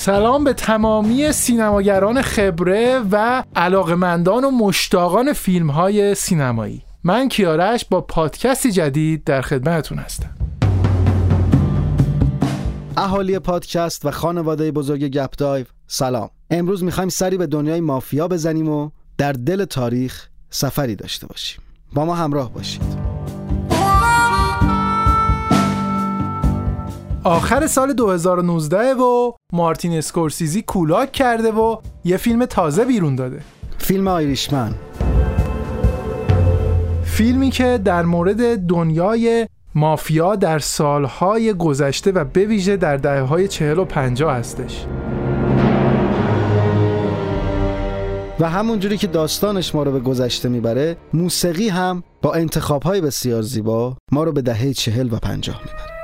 سلام به تمامی سینماگران خبره و علاقمندان و مشتاقان فیلم های سینمایی. من کیارش با پادکستی جدید در خدمتتون هستم. اهالی پادکست و خانواده بزرگ گپ دایو سلام. امروز می‌خوایم سری به دنیای مافیا بزنیم و در دل تاریخ سفری داشته باشیم. با ما همراه باشید. آخر سال 2019 و مارتین اسکورسیزی کولاک کرده و یه فیلم تازه بیرون داده. فیلم آیریشمن. فیلمی که در مورد دنیای مافیا در سالهای گذشته و به ویژه در دهه های چهل و پنجاه هستش. و همونجوری که داستانش ما رو به گذشته می‌بره موسیقی هم با انتخابهای بسیار زیبا ما رو به دهه چهل و پنجاه می‌بره.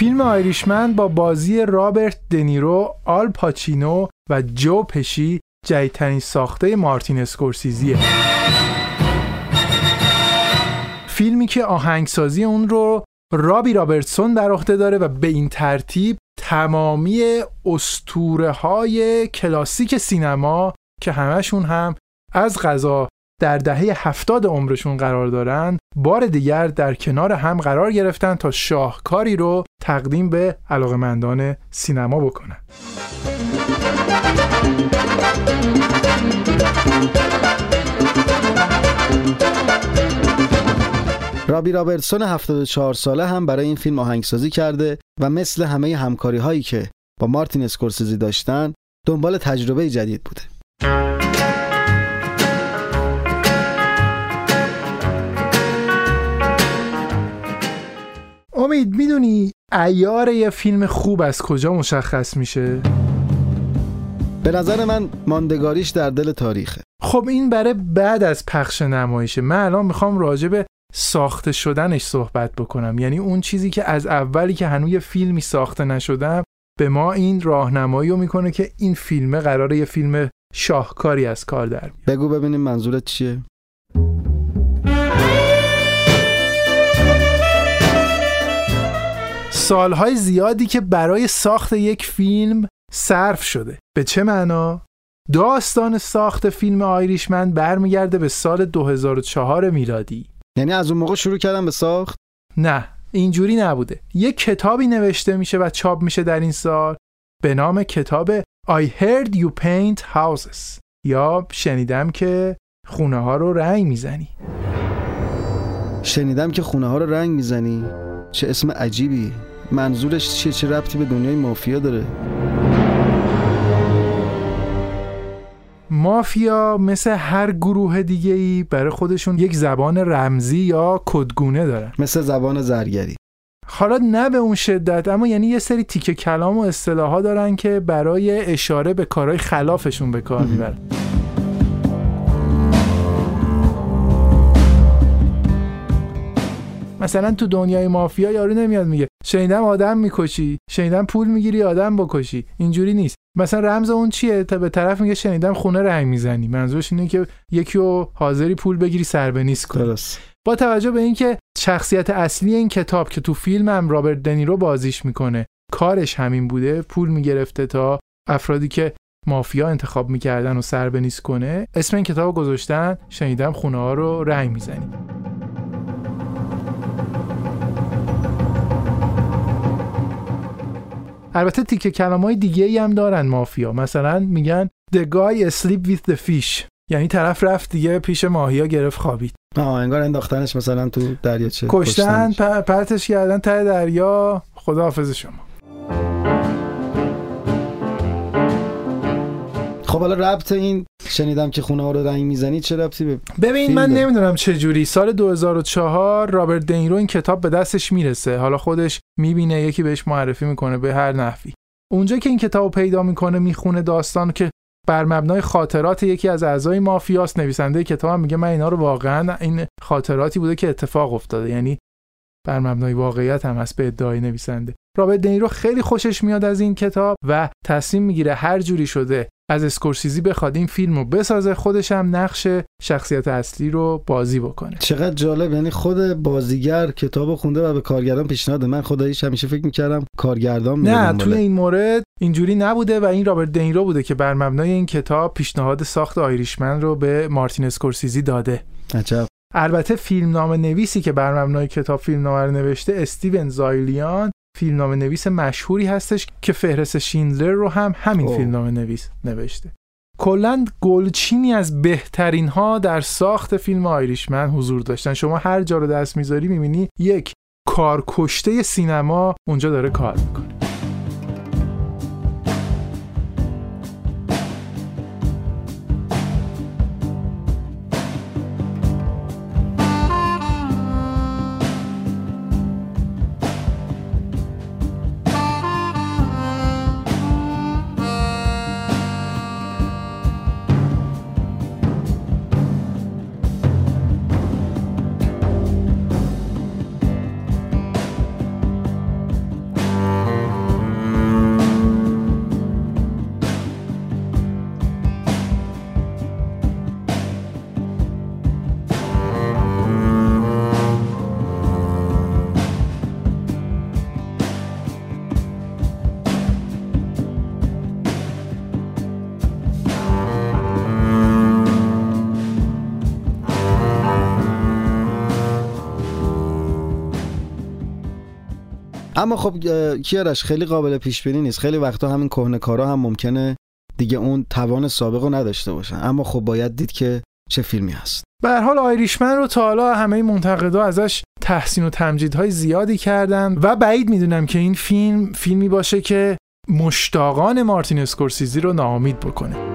فیلم آیریشمن با بازی رابرت دنیرو، آل پاچینو و جو پشی جدیدترین ساخته مارتین اسکورسیزیه. فیلمی که آهنگسازی اون رو رابی رابرتسون در عهده داره و به این ترتیب تمامی استوره های کلاسیک سینما که همشون هم از غذا در دهه هفتاد عمرشون قرار دارن بار دیگر در کنار هم قرار گرفتن تا شاهکاری رو تقدیم به علاقمندان سینما بکنن رابی رابرتسون 74 ساله هم برای این فیلم آهنگسازی کرده و مثل همه همکاری هایی که با مارتین اسکورسیزی داشتن دنبال تجربه جدید بوده. امید می‌دونی ایار یه فیلم خوب از کجا مشخص میشه؟ به نظر من ماندگاریش در دل تاریخه. خب این برای بعد از پخش نمایشه. من الان می‌خوام راجع به ساخته شدنش صحبت بکنم. یعنی اون چیزی که از اولی که هنوز یه فیلمی ساخته نشدم به ما این راهنمایی رو می‌کنه که این فیلمه قراره یه فیلم شاهکاری از کار در بگو ببینیم منظورت چیه؟ سالهای زیادی که برای ساخت یک فیلم صرف شده. به چه معنا؟ داستان ساخت فیلم آیریشمن برمیگرده به سال 2004 میلادی. یعنی از اون موقع شروع کردم به ساخت؟ نه اینجوری نبوده. یک کتابی نوشته میشه و چاپ میشه در این سال به نام کتاب I heard you paint houses. یا شنیدم که خونه ها رو رنگ می‌زنی. شنیدم که خونه ها رو رنگ می‌زنی. چه اسم عجیبی. منظورش چیه؟ چه ربطی به دنیای مافیا داره؟ مافیا مثل هر گروه دیگه ای برای خودشون یک زبان رمزی یا کدگونه دارن. مثل زبان زرگری. حالا نه به اون شدت اما یعنی یه سری تیکه کلام و اصطلاحات دارن که برای اشاره به کارهای خلافشون به کار می‌برن. مثلا تو دنیای مافیا یارو نمیاد میگه شنیدم آدم می‌کشی شنیدم پول می‌گیری آدم بکشی. اینجوری نیست. مثلا رمز اون چیه؟ تا به طرف میگه شنیدم خونه رنگ می‌زنی. منظورش اینه که یکی رو حاضری پول بگیری سر به نیست کنی. درست. با توجه به اینکه شخصیت اصلی این کتاب که تو فیلم هم رابرت دنیرو بازیش می‌کنه کارش همین بوده. پول می‌گرفته تا افرادی که مافیا انتخاب می‌کردن و سر به نیست کنه اسم این کتاب گذاشتن شنیدم خونه ها رو رنگ می‌زنی. البته تیکه کلام های دیگه ای هم دارن مافیا. مثلا میگن The guy asleep with the fish. یعنی طرف رفت دیگه پیش ماهیا گرفت خوابید. آه انگار انداختنش مثلا تو دریاچه کشتن پ- پرتش کردن ته دریا. خداحافظ شما. خب حالا ربط این شنیدم که خونه ها رو رنگ می‌زنی چه ربطی به ببین من داره. نمی‌دونم چه جوری. سال 2004 رابرت دنیرو این کتاب به دستش می‌رسه. حالا خودش می‌بینه یکی بهش معرفی می‌کنه به هر نحوی. اونجا که این کتاب پیدا می‌کنه می‌خونه داستان که بر مبنای خاطرات یکی از اعضای مافیاست. نویسنده کتاب هم میگه من اینا رو واقعا این خاطراتی بوده که اتفاق افتاده. یعنی بر مبنای واقعیت هم هست به ادعای نویسنده. رابرت دنیرو خیلی خوشش میاد از این کتاب و تصمیم می‌گیره هر جوری شده از اسکورسیزی بخواد این فیلم رو بسازه خودش هم نقش شخصیت اصلی رو بازی بکنه. چقدر جالب یعنی خود بازیگر کتاب خونده و به کارگردان پیشنهاد من خداییش همیشه فکر می‌کردم کارگردان نه توی این مورد اینجوری نبوده و این رابرت دنیرو بوده که بر مبنای این کتاب پیشنهاد ساخت آیریشمن رو به مارتین اسکورسیزی داده. عجب. البته فیلمنامه نویسی که بر مبنای کتاب فیلمنامه رو نوشته استیون زایلیان فیلمنامه نویس مشهوری هستش که فهرست شیندلر رو هم همین اوه. فیلمنامه نویس نوشته. کلا گلچینی از بهترین ها در ساخت فیلم آیریشمن حضور داشتن. شما هر جا رو دست می‌ذاری می‌بینی یک کارکشته سینما اونجا داره کار می‌کنه. اما خب کیارش خیلی قابل پیش بینی نیست. خیلی وقتا همین کهنکارا هم ممکنه دیگه اون توان سابق رو نداشته باشن. اما خب باید دید که چه فیلمی هست. به هر حال آیریشمن رو تا حالا همه منتقدا ازش تحسین و تمجیدهای زیادی کردن و بعید می‌دونم که این فیلم فیلمی باشه که مشتاقان مارتین اسکورسیزی رو ناامید بکنه.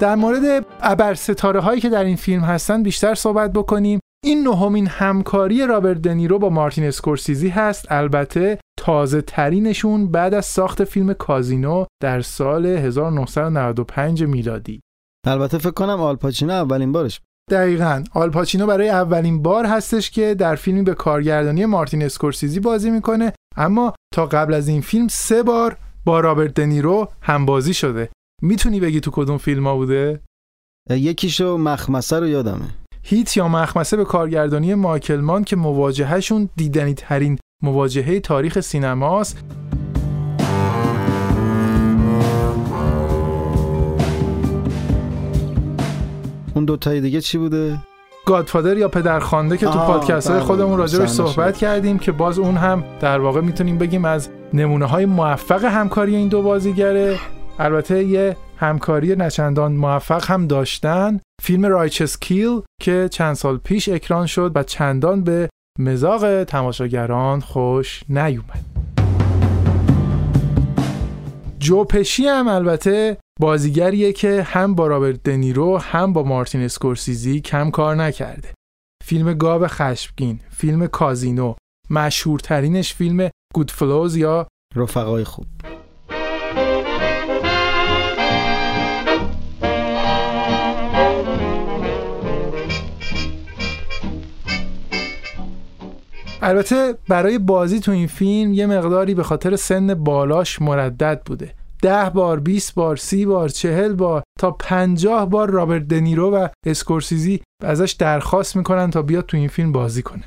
در مورد ابر ستاره هایی که در این فیلم هستن بیشتر صحبت بکنیم. این نهمین همکاری رابرت دنیرو با مارتین اسکورسیزی هست. البته تازه ترینشون بعد از ساخت فیلم کازینو در سال 1995 میلادی. البته فکر کنم آلپاچینو اولین بارش. دقیقا. آلپاچینو برای اولین بار هستش که در فیلمی به کارگردانی مارتین اسکورسیزی بازی می‌کنه. اما تا قبل از این فیلم سه بار با رابرت دنیرو همبازی شده. می‌تونی بگی تو کدوم فیلم ها بوده؟ یکیشو مخمسه رو یادمه هیت یا مخمسه به کارگردانی مایکلمان که مواجههشون دیدنی ترین مواجهه تاریخ سینماست اون دوتای دیگه چی بوده گادفادر یا پدرخوانده که تو پادکست های بله، خودمون راجبش صحبت شد. کردیم که باز اون هم در واقع می‌تونیم بگیم از نمونه های موفق همکاری این دو بازیگره البته یه همکاری نچندان موفق هم داشتن. فیلم رایچس کیل که چند سال پیش اکران شد و چندان به مزاق تماشاگران خوش نیومد. جو پشی هم البته بازیگریه که هم با رابرت دنیرو هم با مارتین اسکورسیزی کم کار نکرده. فیلم گاو خشمگین فیلم کازینو مشهورترینش فیلم گودفلوز یا رفقای خوب. البته برای بازی تو این فیلم یه مقداری به خاطر سن بالاش مردد بوده. ده بار 20 بار سی بار چهل بار تا پنجاه بار رابرت دنیرو و اسکورسیزی ازش درخواست می‌کنن تا بیاد تو این فیلم بازی کنه.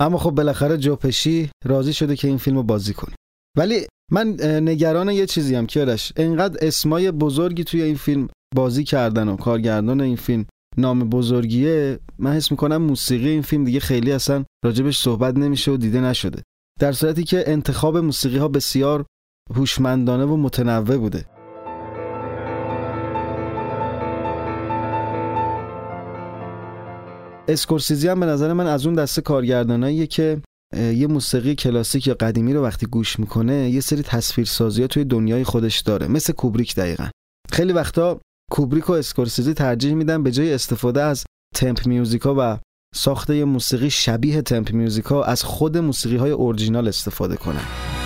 اما خب بالاخره جوپشی راضی شده که این فیلم رو بازی کنه. ولی من نگران یه چیزی هم کیارش. انقدر اسمای بزرگی توی این فیلم بازی کردن و کارگردان این فیلم نام بزرگیه من حس می‌کنم موسیقی این فیلم دیگه خیلی اصلا راجبش صحبت نمیشه و دیده نشده. در صورتی که انتخاب موسیقی ها بسیار هوشمندانه و متنوع بوده. اسکورسیزی هم به نظر من از اون دسته کارگرداناییه که یه موسیقی کلاسیک یا قدیمی رو وقتی گوش می‌کنه یه سری تصویرسازی ها توی دنیای خودش داره مثل کوبریک دقیقا. خیلی وقتا کوبریک و اسکورسیزی ترجیح میدن به جای استفاده از تمپ میوزیکا و ساخته موسیقی شبیه تمپ میوزیکا از خود موسیقی های استفاده کنن.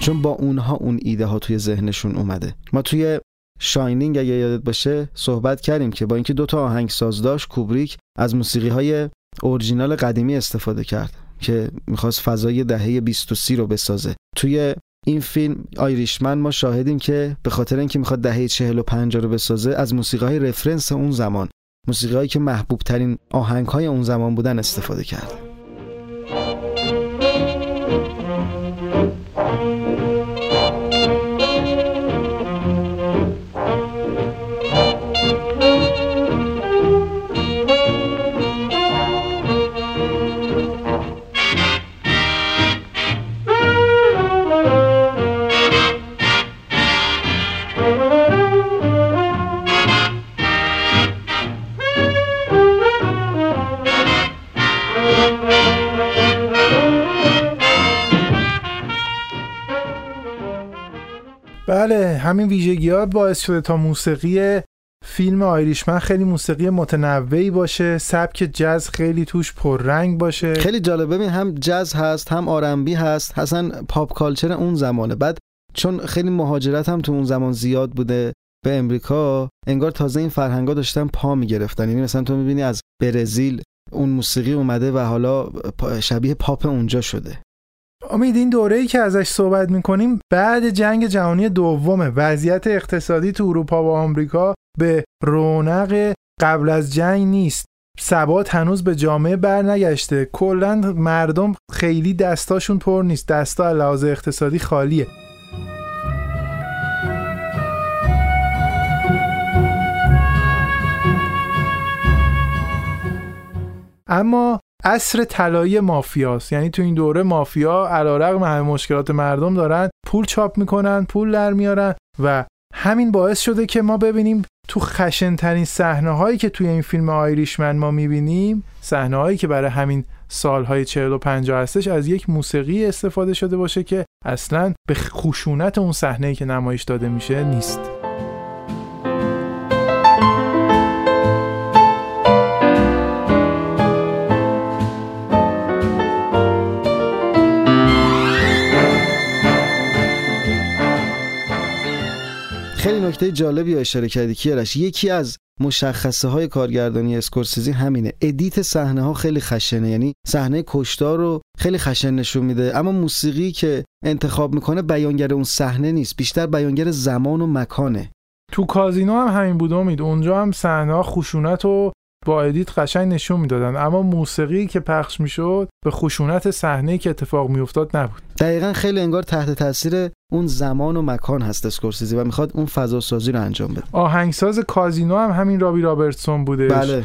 چون با اونها اون ایده ها توی ذهنشون اومده. ما توی شاینینگ اگه یادت باشه صحبت کردیم که با اینکه دوتا آهنگ ساز داشت کوبریک از موسیقی های اورجینال قدیمی استفاده کرد که می‌خواست فضای دهه 20 و 30 رو بسازه. توی این فیلم آیریشمن ما شاهدیم که به خاطر اینکه می‌خواد دهه 40 و 50 رو بسازه از موسیقی های رفرنس اون زمان موسیقی هایی که محبوب ترین آهنگ های اون زمان بودن استفاده کرد. ویژگی ها باعث شده تا موسیقی فیلم آیریشمن خیلی موسیقی متنوعی باشه سبک جز خیلی توش پررنگ باشه. خیلی جالبه ببین هم جز هست هم آرنبی هست. حسن پاپ کالچر اون زمانه. بعد چون خیلی مهاجرت هم تو اون زمان زیاد بوده به امریکا انگار تازه این فرهنگا داشتن پا می‌گرفتن. یعنی مثلا تو می‌بینی از برزیل اون موسیقی اومده و حالا شبیه پاپ اونجا شده. امید این دوره ای که ازش صحبت می‌کنیم بعد جنگ جهانی دومه. وضعیت اقتصادی تو اروپا و آمریکا به رونق قبل از جنگ نیست. ثبات هنوز به جامعه برنگشته. کلا مردم خیلی دستاشون پر نیست. دستا لحاظ اقتصادی خالیه. اما اصر طلایی مافیاست. یعنی تو این دوره مافیا علیرغم همه مشکلات مردم دارن پول چاپ می‌کنن پول در میارن و همین باعث شده که ما ببینیم تو خشنترین صحنه هایی که توی این فیلم آیریشمن ما می‌بینیم صحنه هایی که برای همین سالهای 40 و 50 هستش از یک موسیقی استفاده شده باشه که اصلا به خشونت اون صحنه که نمایش داده میشه نیست. نکته جالبی اشاره کردی کیارش یکی از مشخصه های کارگردانی اسکورسیزی همینه. ادیت صحنه ها خیلی خشنه یعنی صحنه کشتار رو خیلی خشن نشون میده. اما موسیقی که انتخاب می‌کنه بیانگر اون صحنه نیست بیشتر بیانگر زمان و مکانه. تو کازینو هم همین بود امید. اونجا هم صحنه خشونت و با ادیت قشنگ نشون می‌دادن. اما موسیقی که پخش می‌شد به خشونت صحنه که اتفاق میافتاد نبود. دقیقا خیلی انگار تحت تاثیر اون زمان و مکان هست اسکورسیزی و می‌خواد اون فضا سازی رو انجام بده. آهنگساز کازینو هم همین رابی رابرتسون بوده بله.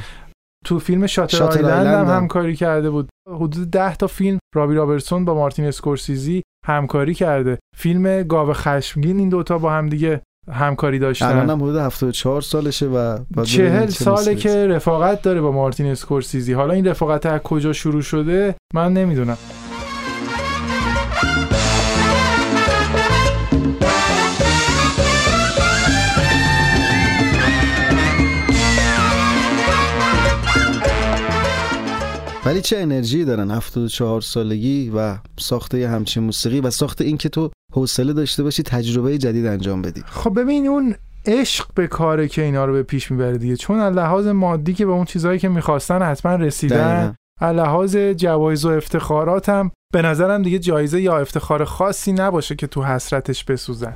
تو فیلم شاتر, شاتر آیلند هم آیلند هم. همکاری کرده بود. حدود ده تا فیلم رابی رابرتسون با مارتین اسکورسیزی همکاری کرده. فیلم گاو خشمگین این دوتا با هم دیگه همکاری داشتن. الان هم حدود 74 سالشه و چهل ساله که رفاقت داره با مارتین اسکورسیزی. حالا این رفاقت از کجا شروع شده؟ من نمی‌دونم. ولی چه انرژی دارن 74 سالگی و ساخته یه همچین موسیقی و ساخته این که تو حوصله داشته باشی تجربه جدید انجام بدی. خب ببین اون عشق به کاره که اینا رو به پیش می‌بره دیگه. چون از لحاظ مادی که به اون چیزهایی که می‌خواستن حتما رسیدن. از لحاظ جوایز و افتخارات هم به نظرم دیگه جایزه یا افتخار خاصی نباشه که تو حسرتش بسوزن.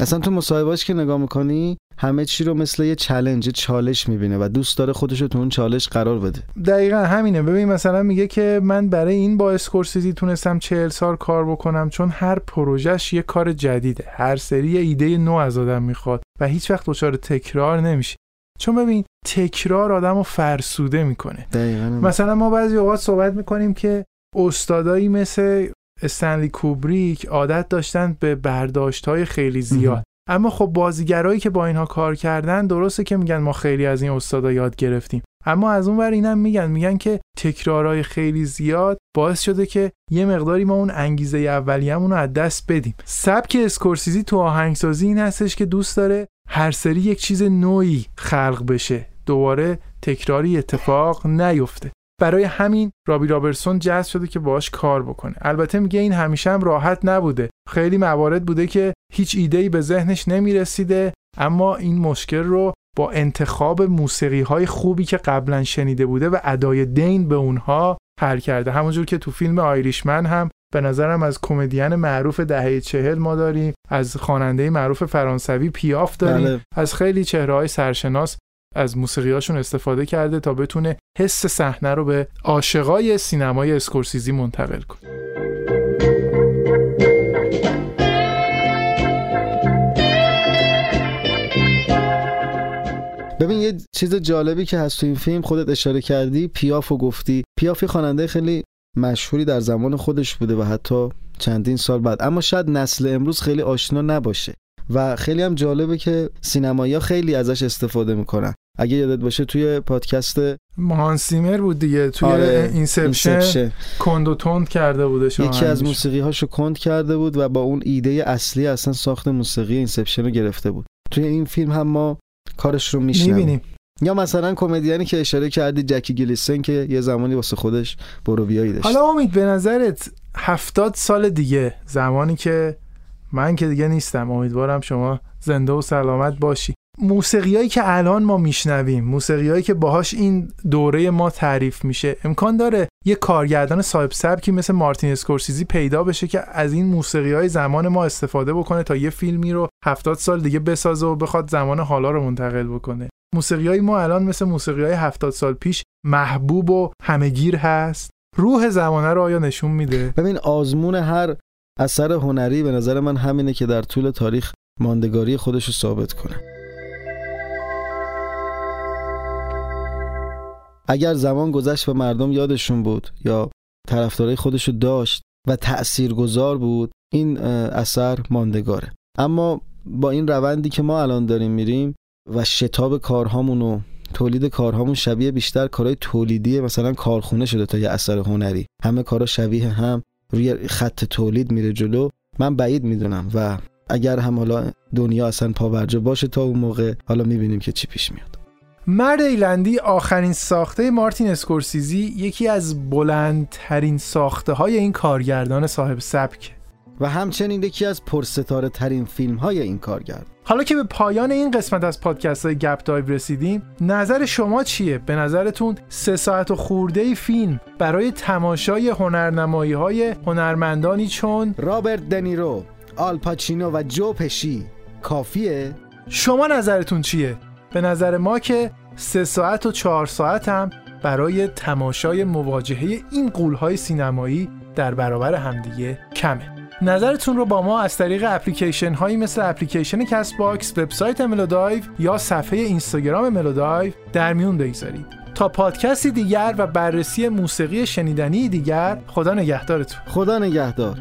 اصلا تو مصاحبهاش که نگاه می‌کنی همه چی رو مثل یه چلنج یه چالش می‌بینه و دوست داره خودش رو تو اون چالش قرار بده. دقیقا همینه. ببین مثلا میگه که من برای این با اسکورسیزی تونستم چهل سال کار بکنم چون هر پروژهش یه کار جدیده. هر سری یه ایده نو از آدم می‌خواد و هیچ وقت دچار تکرار نمیشه. چون ببین تکرار آدم رو فرسوده می‌کنه. دقیقاً مثلا ما بعضی اوقات صحبت می‌کنیم که استادایی مثل استنلی کوبریک عادت داشتن به برداشت های خیلی زیاد. اما خب بازیگرایی که با اینها کار کردن درسته که میگن ما خیلی از این استادا یاد گرفتیم. اما از اون ور اینم میگن میگن که تکرارهای خیلی زیاد باعث شده که یه مقداری ما اون انگیزه اولیه‌مون رو از دست بدیم. سبک اسکورسیزی تو آهنگسازی این هستش که دوست داره هر سری یک چیز نوعی خلق بشه. دوباره تکراری اتفاق نیفته. برای همین رابی رابرسون جذب شده که باش کار بکنه. البته میگه این همیشه هم راحت نبوده. خیلی موارد بوده که هیچ ایده‌ای به ذهنش نمی‌رسیده اما این مشکل رو با انتخاب موسیقی های خوبی که قبلا شنیده بوده و ادای دین به اونها حل کرده همونجور که تو فیلم آیریشمن هم به نظرم از کمدین معروف دهه چهل ما داریم از خواننده معروف فرانسوی پیاف داریم بله. از خیلی چهره های سرشناس از موسیقیاشون استفاده کرده تا بتونه حس صحنه رو به عاشقای سینمای اسکورسیزی منتقل کنه ببین یه چیز جالبی که هست تو این فیلم خودت اشاره کردی پیاف و گفتی. پیافی خواننده خیلی مشهوری در زمان خودش بوده و حتی چندین سال بعد. اما شاید نسل امروز خیلی آشنا نباشه. و خیلی هم جالبه که سینمایی خیلی ازش استفاده می‌کنن. اگه یادت باشه توی پادکست هانس زیمر بود دیگه. توی آره اینسپشن کند و تند کرده بودش یکی از موسیقی هاشو کند کرده بود و با اون ایده اصلی اصلا ساخت موسیقی اینسپشن رو گرفته بود. توی این فیلم هم ما کارش رو میشنویم یا مثلا کمدیانی که اشاره کردی جکی گلیسن که یه زمانی واسه خودش برو بیایی داشت. حالا امید به نظرت هفتاد سال دیگه زمانی که من که دیگه نیستم امیدوارم شما زنده و سلامت باشی. موسیقیایی که الان ما میشنویم موسیقیایی که باهاش این دوره ما تعریف میشه امکان داره یه کارگردان صاحب سبکی مثل مارتین اسکورسیزی پیدا بشه که از این موسیقی های زمان ما استفاده بکنه تا یه فیلمی رو هفتاد سال دیگه بسازه و بخواد زمان حالا رو منتقل بکنه. موسیقی های ما الان مثل موسیقی های هفتاد سال پیش محبوب و همهگیر هست. روح زمانه رو آیا نشون میده؟ ببین آزمون هر اثر هنری به نظر من همینه که در طول تاریخ ماندگاری خودش رو ثابت کنه. اگر زمان گذشت و مردم یادشون بود یا طرفدارای خودشو داشت و تأثیرگذار بود این اثر ماندگاره. اما با این روندی که ما الان داریم میریم و شتاب کارهامون و تولید کارهامون شبیه بیشتر کارهای تولیدی مثلا کارخونه شده تا یه اثر هنری. همه کارا شبیه هم روی خط تولید میره جلو. من بعید می‌دونم و اگر هم حالا دنیا اصلا پابرجا باشه تا اون موقع حالا می‌بینیم که چی پیش میاد. مرد ایرلندی آخرین ساخته مارتین اسکورسیزی یکی از بلندترین ساخته های این کارگردان صاحب سبک و همچنین یکی از پرستاره‌ترین فیلم های این کارگردان حالا که به پایان این قسمت از پادکست های گپ دایو رسیدیم نظر شما چیه؟ به نظرتون سه ساعت و خورده فیلم برای تماشای هنرنمایی های هنرمندانی چون رابرت دنیرو، آلپاچینو و جو پشی کافیه؟ شما نظرتون چیه؟ به نظر ما که سه ساعت و چهار ساعت هم برای تماشای مواجهه این غول‌های سینمایی در برابر همدیگه کمه نظرتون رو با ما از طریق اپلیکیشن هایی مثل اپلیکیشن کست باکس، وبسایت ملودایو یا صفحه اینستاگرام ملودایو در میون بگذارید. تا پادکستی دیگر و بررسی موسیقی شنیدنی دیگر خدا نگهدارتون. خدا نگهدار.